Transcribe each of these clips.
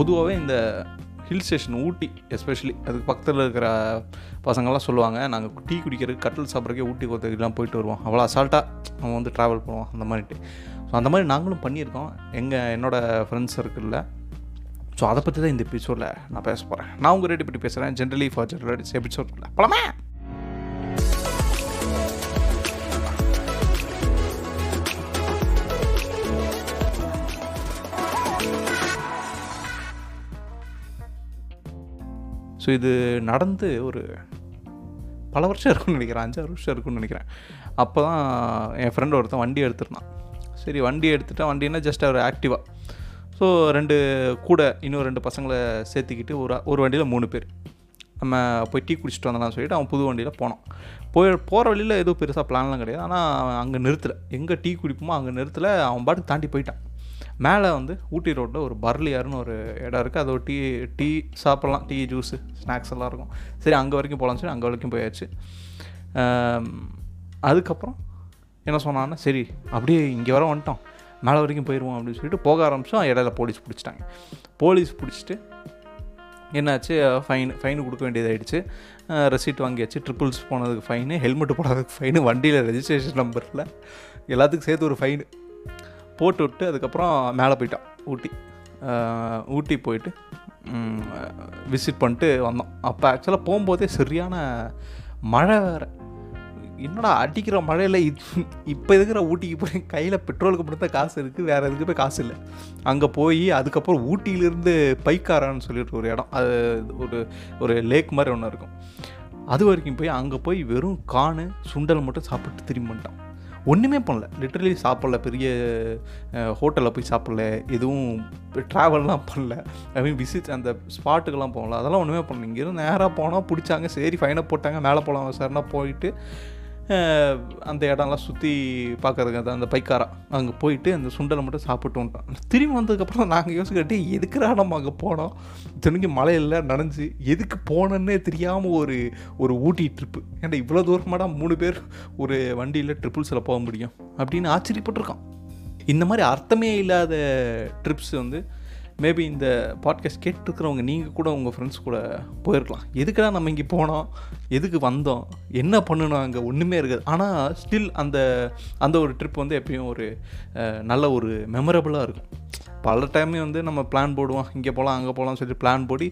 பொதுவாகவே இந்த hill station ஊட்டி especially அதுக்கு பக்கத்தில் இருக்கிற பசங்கள்லாம் சொல்லுவாங்க நாங்கள் டீ குடிக்கிறதுக்கு கட்டில் சாப்பிட்றக்கே ஊட்டி கோத்தகிரிலாம் போயிட்டு வருவோம். அவ்வளோ அசால்ட்டாக நம்ம வந்து ட்ராவல் பண்ணுவோம் அந்த மாதிரிட்டு. ஸோ அந்த மாதிரி நாங்களும் பண்ணியிருக்கோம். எங்கள் என்னோடய ஃப்ரெண்ட்ஸ் சர்க்கிளில் ஸோ அதை பற்றி தான் இந்த எபிசோடில் நான் பேச போகிறேன் நான் உங்கள் ரெடி பற்றி பேசுகிறேன் ஜென்ரலி ஃபார் ஜென்ரல் எபிசோட் பழமே ஸோ இது நடந்து ஒரு பல வருஷம் இருக்கும்னு நினைக்கிறேன். அஞ்சாறு வருஷம் இருக்கும்னு நினைக்கிறேன். அப்போ தான் என் ஃப்ரெண்டு ஒருத்தன் வண்டி எடுத்துருந்தான். சரி வண்டி எடுத்துட்டான் வண்டின்னா ஜஸ்ட் அவர் ஆக்டிவாக ஸோ ரெண்டு கூட இன்னும் ரெண்டு பசங்களை சேர்த்துக்கிட்டு ஒரு ஒரு வண்டியில் மூணு பேர். நம்ம போய் டீ குடிச்சிட்டு வந்தலாம் சொல்லிட்டு அவன் புது வண்டியில் போனான். போய் போகிற வழியில் எதுவும் பெருசாக பிளான்லாம் கிடையாது. ஆனால் அவன் அங்கே நிறுத்தலை. எங்கே டீ குடிப்போமோ அங்கே நிறுத்தலை. அவன் பாட்டுக்கு தாண்டி போயிட்டான். மேலே வந்து ஊட்டி ரோட்டில் ஒரு பர்லியார்னு ஒரு இடம் இருக்குது. அது ஒரு டீ டீ சாப்பிட்லாம் டீ ஜூஸு ஸ்நாக்ஸ் எல்லாம் இருக்கும். சரி அங்கே வரைக்கும் போகலான்னு சொல்லி அங்கே வரைக்கும் போயாச்சு. அதுக்கப்புறம் என்ன சொன்னான்னா சரி அப்படியே இங்கே வர வந்துட்டோம். மேலே வரைக்கும் போயிடுவோம் அப்படின்னு சொல்லிட்டு போக ஆரம்பித்தோம் இடையில போலீஸ் பிடிச்சிட்டாங்க. போலீஸ் பிடிச்சிட்டு என்னாச்சு ஃபைன் ஃபைனு கொடுக்க வேண்டியதாகிடுச்சு ரெசிப்ட் வாங்கியாச்சு. ட்ரிபிள்ஸ் போனதுக்கு ஃபைனு ஹெல்மெட் போடாததுக்கு ஃபைனு வண்டியில் ரெஜிஸ்ட்ரேஷன் நம்பரில் எல்லாத்துக்கும் சேர்த்து ஒரு ஃபைனு போட்டு விட்டு அதுக்கப்புறம் மேலே போயிட்டான் ஊட்டி. ஊட்டி போயிட்டு விசிட் பண்ணிட்டு வந்தோம். அப்போ ஆக்சுவலாக போகும்போதே சரியான மழை வேறு. என்னடா அடிக்கிற மழையில் இப்போ இருக்கிற ஊட்டிக்கு போய் கையில் பெட்ரோலுக்கு மட்டும் தான் காசு இருக்குது வேறு எதுக்கு போய் காசு இல்லை. அங்கே போய் அதுக்கப்புறம் ஊட்டியிலேருந்து பைக்காரான்னு சொல்லிட்டு ஒரு இடம் அது ஒரு ஒரு லேக் மாதிரி ஒன்று இருக்கும். அது வரைக்கும் போய் அங்கே போய் வெறும் காணு சுண்டல் மட்டும் சாப்பிட்டு திரும்பி பண்ணிட்டான் ஒன்றுமே பண்ணல. லிட்டரலி சாப்பிடல. பெரிய ஹோட்டலில் போய் சாப்பிடல. எதுவும் ட்ராவல்லாம் பண்ணல. ஐ மீன் விசிட் அந்த ஸ்பாட்டுக்கெல்லாம் போகல. அதெல்லாம் ஒன்றுமே பண்ணல. இங்கேருந்து நேராக போனால் பிடிச்சாங்க. சரி ஃபைனை போட்டாங்க. மேலே போகலாம் சார்னா போயிட்டு அந்த இடம்லாம் சுற்றி பார்க்கறதுக்கு அந்த அந்த பைக்காரா. அங்கே போயிட்டு அந்த சுண்டலை மட்டும் சாப்பிட்டு வந்துட்டோம் திரும்பி வந்ததுக்கப்புறம் நாங்கள் யோசிக்கிட்டே எதுக்குறா நம்ம அங்கே போனோம்? இத்தனைக்கு மழையில் நனைஞ்சு எதுக்கு போனோன்னே தெரியாமல் ஒரு ஒரு ஊட்டி ட்ரிப்பு ஏன்னா இவ்வளோ தூரமாடா மூணு பேர் ஒரு வண்டியில் ட்ரிப்புள்ஸில் போக முடியும்? அப்படின்னு ஆச்சரியப்பட்டிருக்கோம் இந்த மாதிரி அர்த்தமே இல்லாத ட்ரிப்ஸ் வந்து மேபி இந்த பாட்காஸ்ட் கேட்டுருக்கிறவங்க நீங்கள் கூட உங்கள் ஃப்ரெண்ட்ஸ் கூட போயிருக்கலாம். எதுக்குடா நம்ம இங்கே போனோம்? எதுக்கு வந்தோம்? என்ன பண்ணணும் அங்கே? ஒன்றுமே இருக்காது. ஆனால் ஸ்டில் அந்த அந்த ஒரு ட்ரிப் வந்து எப்பயும் ஒரு நல்ல ஒரு மெமரபுளாக இருக்கும். பல டைமே வந்து நம்ம பிளான் போடுவோம். இங்கே போகலாம் அங்கே போகலாம்னு சொல்லி பிளான் போடி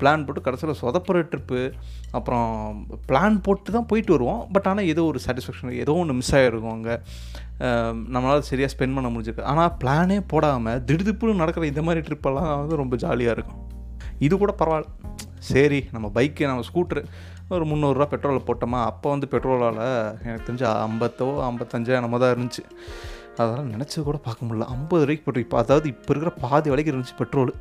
பிளான் போட்டு கடைசியில் சொதப்புற ட்ரிப்பு அப்புறம் பிளான் போட்டு தான் போயிட்டு வருவோம். பட் ஆனால் ஏதோ ஒரு சாட்டிஸ்ஃபேக்ஷன் ஏதோ ஒன்று மிஸ் ஆகிருக்கும் அங்கே. நம்மளால் சரியாக ஸ்பெண்ட் பண்ண முடிஞ்சிருக்கு. ஆனால் பிளானே போடாமல் திடுதிப்புன்னு நடக்கிற இந்த மாதிரி ட்ரிப்பெல்லாம் வந்து ரொம்ப ஜாலியாக இருக்கும். இது கூட பரவாயில்ல. சரி நம்ம பைக்கு நம்ம ஸ்கூட்ரு ஒரு முந்நூறுரூவா பெட்ரோலில் போட்டோமா. அப்போ வந்து பெட்ரோலால் எனக்கு தெரிஞ்சு ஐம்பத்தோ ஐம்பத்தஞ்சோ என்னமோ தான் இருந்துச்சு. அதெல்லாம் நினச்சது கூட பார்க்க முடியல. ஐம்பது ரூபாய்க்கு பெட்ரோல். இப்போ அதாவது இப்போ இருக்கிற பாதி விலைக்கு இருந்துச்சு பெட்ரோல்.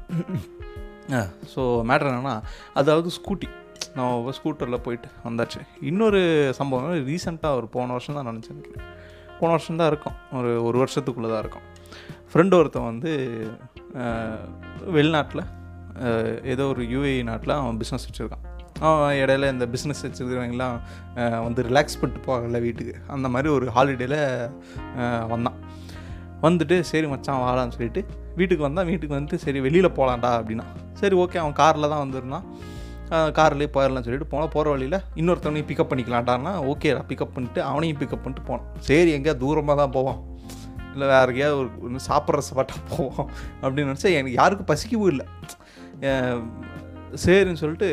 ஸோ மேட்ரு என்னென்னா அதாவது ஸ்கூட்டி நான் ஸ்கூட்டரில் போயிட்டு வந்தாச்சு. இன்னொரு சம்பவம் ரீசெண்டாக ஒரு போன வருஷம் தான் நினச்சேன் போன வருஷம் தான் இருக்கும். ஒரு ஒரு வருஷத்துக்குள்ளே தான் இருக்கும். ஃப்ரெண்டு ஒருத்தன் வந்து வெளிநாட்டில் ஏதோ ஒரு யூஏஇ நாட்டில் அவன் பிஸ்னஸ் வச்சுருக்கான். அவன் இடையில இந்த பிஸ்னஸ் வச்சுருக்கிறவங்களாம் வந்து ரிலாக்ஸ் பண்ணிட்டு போகல வீட்டுக்கு. அந்த மாதிரி ஒரு ஹாலிடேயில் வந்தான். வந்துட்டு சரி மச்சான் வாடான்னு சொல்லிட்டு வீட்டுக்கு வந்தான். வீட்டுக்கு வந்துட்டு சரி வெளியில் போகலான்டா அப்படின்னா. சரி ஓகே அவன் காரில் தான் வந்திருந்தான். கார்லேயே போயிடலாம்னு சொல்லிட்டு போனால் போகிற வழியில் இன்னொருத்தவனையும் பிக்கப் பண்ணிக்கலான்டான்னா ஓகேடா பிக்கப் பண்ணிட்டு அவனையும் பிக்கப் பண்ணிட்டு போனான் சரி எங்கேயா தூரமாக தான் போவான் இல்லை வேறு எங்கேயாவது ஒரு சாப்பிட்ற ஸ்பாட்டாக போவோம். அப்படின்னு நினச்சா எனக்கு யாருக்கும் பசிக்கவும் இல்லை. சரின்னு சொல்லிட்டு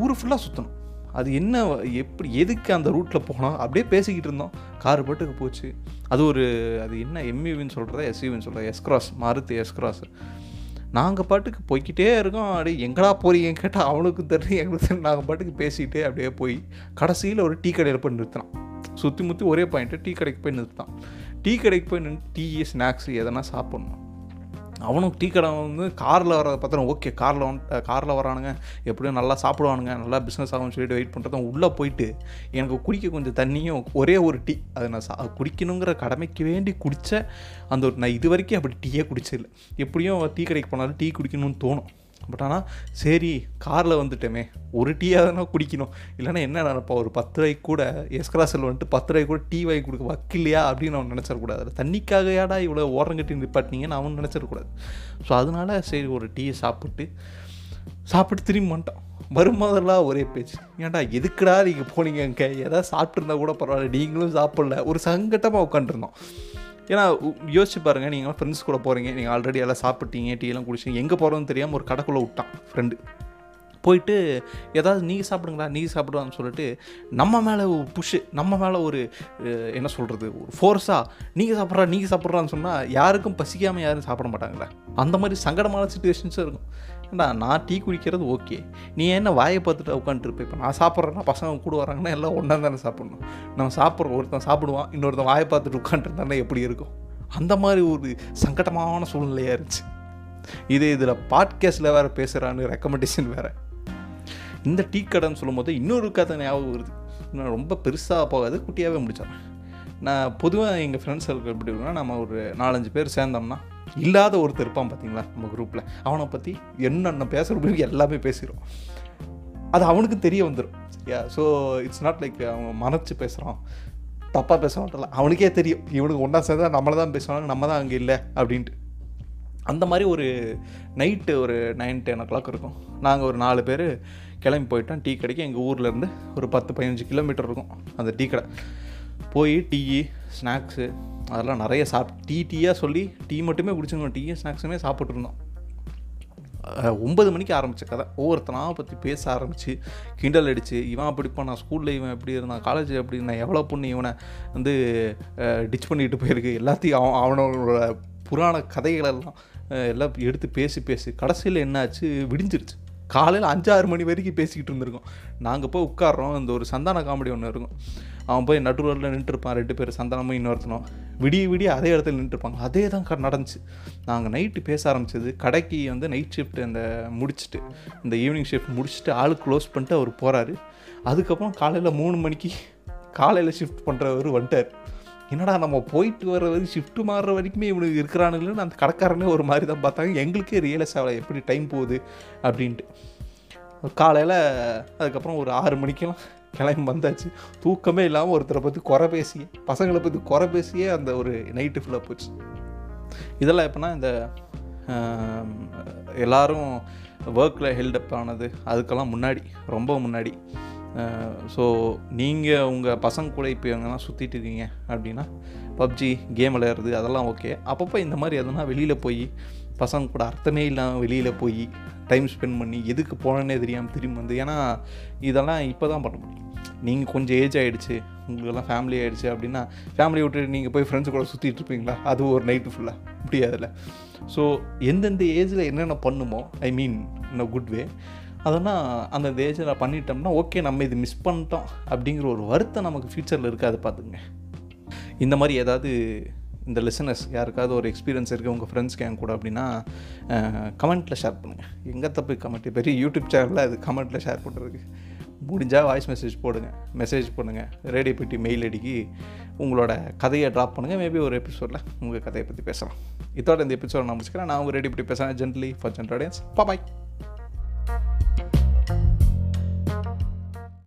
ஊர் ஃபுல்லாக சுற்றணும் அது என்ன எப்படி எதுக்கு அந்த ரூட்டில் போனோம்? அப்படியே பேசிக்கிட்டு இருந்தோம். கார் பாட்டுக்கு போச்சு. அது ஒரு அது என்ன எம்யூவின்னு சொல்கிறதா எஸ்யூவின்னு சொல்கிறதா எஸ்க்ராஸ் மாருதி எஸ்க்ராஸ் நாங்கள் பாட்டுக்கு போய்கிட்டே இருக்கோம். அப்படியே எங்கடா போறீங்க? கேட்டால் அவனுக்கும் தெரியும் எங்களுக்கு தெரியும் நாங்கள் பாட்டுக்கு பேசிக்கிட்டே அப்படியே போய் கடைசியில் ஒரு டீ கடையில் போய் நிறுத்தினான் சுற்றி முற்றி ஒரே பாயிண்ட்டு டீ கடைக்கு போய் நிறுத்தான் டீ கடைக்கு போய் நின்று டீ ஸ்நாக்ஸ் எதனா சாப்பிட்ணும். அவனும் டீ கடை வந்து காரில் வர பத்திரம் ஓகே காரில் வந்து காரில் வரானுங்க எப்படியும் நல்லா சாப்பிடுவானுங்க. நல்லா பிஸ்னஸ் ஆகும்னு சொல்லிட்டு வெயிட் பண்ணுறதும் உள்ளே போயிட்டு எனக்கு குடிக்க கொஞ்சம் தண்ணியும் ஒரே ஒரு டீ. அதை நான் சா குடிக்கணுங்கிற கடமைக்கு வேண்டி குடித்த அந்த ஒரு நான் இது வரைக்கும் அப்படி டீயே குடிச்சதில்லை. எப்படியும் டீ கடைக்கு போனாலும் டீ குடிக்கணும்னு தோணும். பட் ஆனால் சரி காரில் வந்துட்டோமே ஒரு டீயாவது குடிக்கணும். இல்லைன்னா என்ன நினைப்பா ஒரு பத்து ரூபாய்க்கு கூட எஸ்கிராசல் வந்துட்டு பத்து ரூபாய்க்கு கூட டீ வாங்கி கொடுக்க வக்கில்லையா அப்படின்னு அவன் நினச்சிடக்கூடாது. தண்ணிக்காக ஏடா இவ்வளோ ஓரங்கட்டி நிப்பாட்டினீங்கன்னு அவன் நினச்சிடக்கூடாது. ஸோ அதனால சரி ஒரு டீயை சாப்பிட்டு சாப்பிட்டு திரும்பி வந்துட்டான். வரும்போதெல்லாம் ஒரே பேச்சு. ஏன்டா எதுக்குடா நீங்கள் போனீங்க அங்கே? ஏதாவது சாப்பிட்ருந்தா கூட பரவாயில்ல நீங்களும் சாப்பிடல. ஒரு சங்கட்டமாக உட்காந்துருந்தோம் ஏன்னா யோசிச்சு பாருங்கள் நீங்கள் ஃப்ரெண்ட்ஸ் கூட போகிறீங்க நீங்கள் ஆல்ரெடி எல்லாம் சாப்பிட்டீங்க டீ எல்லாம் குடிச்சிங்க எங்கே போகிறோன்னு தெரியாமல் ஒரு கடைக்குள்ளே விட்டான் ஃப்ரெண்டு போயிட்டு ஏதாவது நீங்கள் சாப்பிடுங்களா நீங்கள் சாப்பிடுவான்னு சொல்லிட்டு நம்ம மேலே புஷ்ஷு நம்ம மேலே ஒரு என்ன சொல்கிறது ஒரு ஃபோர்ஸாக நீங்கள் சாப்பிட்றா நீங்கள் சாப்பிட்றான்னு சொன்னால் யாருக்கும் பசிக்காமல் யாரும் சாப்பிட மாட்டாங்களே அந்த மாதிரி சங்கடமான சுச்சுவேஷன்ஸும் இருக்கும். ஏண்டா நான் டீ குடிக்கிறது ஓகே. நீ என்ன வாயை பார்த்துட்டு உட்காந்துருப்ப இப்போ நான் சாப்பிட்றேன்னா பசங்க கூட வராங்கன்னா எல்லாம் ஒன்றா தானே சாப்பிட்ணும். நம்ம சாப்பிட்றோம் ஒருத்தன் சாப்பிடுவான் இன்னொருத்தன் வாயை பார்த்துட்டு உட்காந்துருந்தானே எப்படி இருக்கும்? அந்த மாதிரி ஒரு சங்கடமான சூழ்நிலையாக இருந்துச்சு. இது இதில் பாட்காஸ்ட்டில் வேறு பேசுகிறான்னு ரெக்கமெண்டேஷன் வேறு. இந்த டீ கடைன்னு சொல்லும்போது இன்னொரு கதை ஞாபகம் வருது. நான் ரொம்ப பெருசாக போகாது குட்டியாகவே முடித்தேன் நான் பொதுவாக எங்கள் ஃப்ரெண்ட்ஸ் சர்க்கிள் எப்படி இருக்குன்னா நம்ம ஒரு நாலஞ்சு பேர் சேர்ந்தோம்னா இல்லாத ஒருத்தர் இருப்பான் பார்த்தீங்களா நம்ம குரூப்பில் அவனை பற்றி என்னென்ன பேசுகிறப்ப எல்லாமே பேசிடும் அது அவனுக்கு தெரிய வந்துடும் சரியா? ஸோ இட்ஸ் நாட் லைக் அவன் மறைச்சு பேசுகிறான் தப்பாக பேச மாட்டல அவனுக்கே தெரியும். இவனுக்கு ஒன்றா சேர்ந்தா நம்மளை தான் பேசுவாங்க நம்ம தான் அங்கே இல்லை அப்படின்ட்டு. அந்த மாதிரி ஒரு நைட்டு ஒரு நைன் டென் ஓ கிளாக் இருக்கும். நாங்கள் ஒரு நாலு பேர் கிளம்பி போயிட்டோம். டீ கடைக்கு. எங்கள் ஊர்லேருந்து ஒரு பத்து பதினஞ்சு கிலோமீட்டர் இருக்கும். அந்த டீ கடை. போய் டீ ஸ்நாக்ஸு அதெல்லாம் நிறைய சாப் டீ டீயாக சொல்லி டீ மட்டுமே குடிச்சிருந்தோம். டீயும் ஸ்நாக்ஸுமே சாப்பிட்ருந்தோம் ஒன்பது மணிக்கு ஆரம்பித்த கதை. ஒவ்வொருத்தனாக பற்றி பேச ஆரம்பித்து கிண்டல் அடித்து இவன் அப்படிப்பான் நான் ஸ்கூலில் இவன் எப்படி இருந்தான் காலேஜ் எப்படி இருந்தான் எவ்வளோ பொண்ணு இவனை வந்து டிச் பண்ணிட்டு போயிருக்கு எல்லாத்தையும் அவன் அவனோட புராண கதைகளெல்லாம் எல்லாம் எடுத்து பேசி பேசி கடைசியில் என்னாச்சு? விடிஞ்சிருச்சு. காலையில் அஞ்சாறு மணி வரைக்கும் பேசிக்கிட்டு இருந்திருக்கோம். நாங்கள் போய் உட்கார்றோம் இந்த ஒரு சந்தான காமெடி ஒன்று இருக்கும். அவன் போய் நடுரோட்டில் நின்றுருப்பான் ரெண்டு பேர் சந்தானமும் இன்னொருத்தனும். விடிய விடிய அதே இடத்துல நின்றுருப்பாங்க அதே தான் நடந்துச்சு. நாங்கள் நைட்டு பேச ஆரம்பிச்சது கடைக்கு வந்து நைட் ஷிஃப்ட் அந்த முடிச்சுட்டு இந்த ஈவினிங் ஷிஃப்ட் முடிச்சுட்டு ஆளு க்ளோஸ் பண்ணிட்டு அவர் போகிறாரு அதுக்கப்புறம் காலையில் மூணு மணிக்கு காலையில் ஷிஃப்ட் பண்ணுறவர் வந்துட்டார். என்னடா நம்ம போயிட்டு வர வரைக்கும் ஷிஃப்ட் மாறுற வரைக்குமே இவனுக்கு இருக்கிறானுங்களேன்னு அந்த கடைக்காரனே ஒரு மாதிரி தான் பார்த்தாங்க. எங்களுக்கே ரியலைஸ் ஆகலை எப்படி டைம் போகுது அப்படின்ட்டு. காலையில் அதுக்கப்புறம் ஒரு ஆறு மணிக்கெல்லாம் கிளம்பி வந்தாச்சு. தூக்கமே இல்லாமல் ஒருத்தரை பற்றி குறை பேசி பசங்களை பற்றி குறை பேசியே அந்த ஒரு நைட்டு ஃபுல்லாக போச்சு. இதெல்லாம் எப்படின்னா இந்த எல்லோரும் எல்லாரும் ஒர்க்கில் ஹெல்டப் ஆனது அதுக்கெல்லாம் முன்னாடி ரொம்ப முன்னாடி. ஸோ நீங்கள் உங்கள் பசங்க கூட இப்போ எங்கன்னா சுற்றிட்டு இருக்கீங்க அப்படின்னா பப்ஜி கேம் விளையாடுறது அதெல்லாம் ஓகே அப்பப்போ இந்த மாதிரி எதுனா வெளியில் போய் பசங்க கூட அர்த்தமே இல்லாமல் வெளியில் போய் டைம் ஸ்பெண்ட் பண்ணி எதுக்கு போனேன்னே தெரியாமல் திரும்பி வந்து ஏன்னா இதெல்லாம் இப்போ தான் பண்ண முடியும். நீங்கள் கொஞ்சம் ஏஜ் ஆகிடுச்சு உங்களுக்கெல்லாம் ஃபேமிலி ஆகிடுச்சு அப்படின்னா ஃபேமிலி விட்டுட்டு நீங்கள் போய் ஃப்ரெண்ட்ஸ் கூட சுற்றிட்டு இருப்பீங்களா? அது ஒரு நைட்டு ஃபுல்லாக முடியாதுல்ல. ஸோ எந்தெந்த ஏஜில் என்னென்ன பண்ணுமோ ஐ மீன் இன் அ குட் வே அதெல்லாம் அந்தந்த ஏஜில் பண்ணிட்டோம்னா ஓகே நம்ம இது மிஸ் பண்ணிட்டோம் அப்படிங்கிற ஒரு வருத்தம் நமக்கு ஃப்யூச்சரில் இருக்காது பார்த்துங்க இந்த மாதிரி ஏதாவது இந்த லிசனர்ஸ் யாருக்காவது ஒரு எக்ஸ்பீரியன்ஸ் இருக்குது உங்கள் ஃப்ரெண்ட்ஸ்க்கு என் கூட அப்படின்னா கமெண்ட்டில் ஷேர் பண்ணுங்கள் எங்கே தப்பு கமெண்ட் பெரிய யூடியூப் சேனலில் அது கமெண்ட்டில் ஷேர் பண்ணுறதுக்கு முடிஞ்சால் வாய்ஸ் மெசேஜ் போடுங்க. மெசேஜ் பண்ணுங்கள் ரேடியோ பெட்டி மெயில் அடிக்கி உங்களோட கதையை ட்ராப் பண்ணுங்கள் மேபி ஒரு எபிசோடில் உங்கள் கதையை பற்றி பேசலாம். இதோட இந்த எபிசோட நான் முடிச்சுக்கிறேன். நான் உங்கள் ரேடியோ பெட்டி பேசுகிறேன் gently for gent audience bye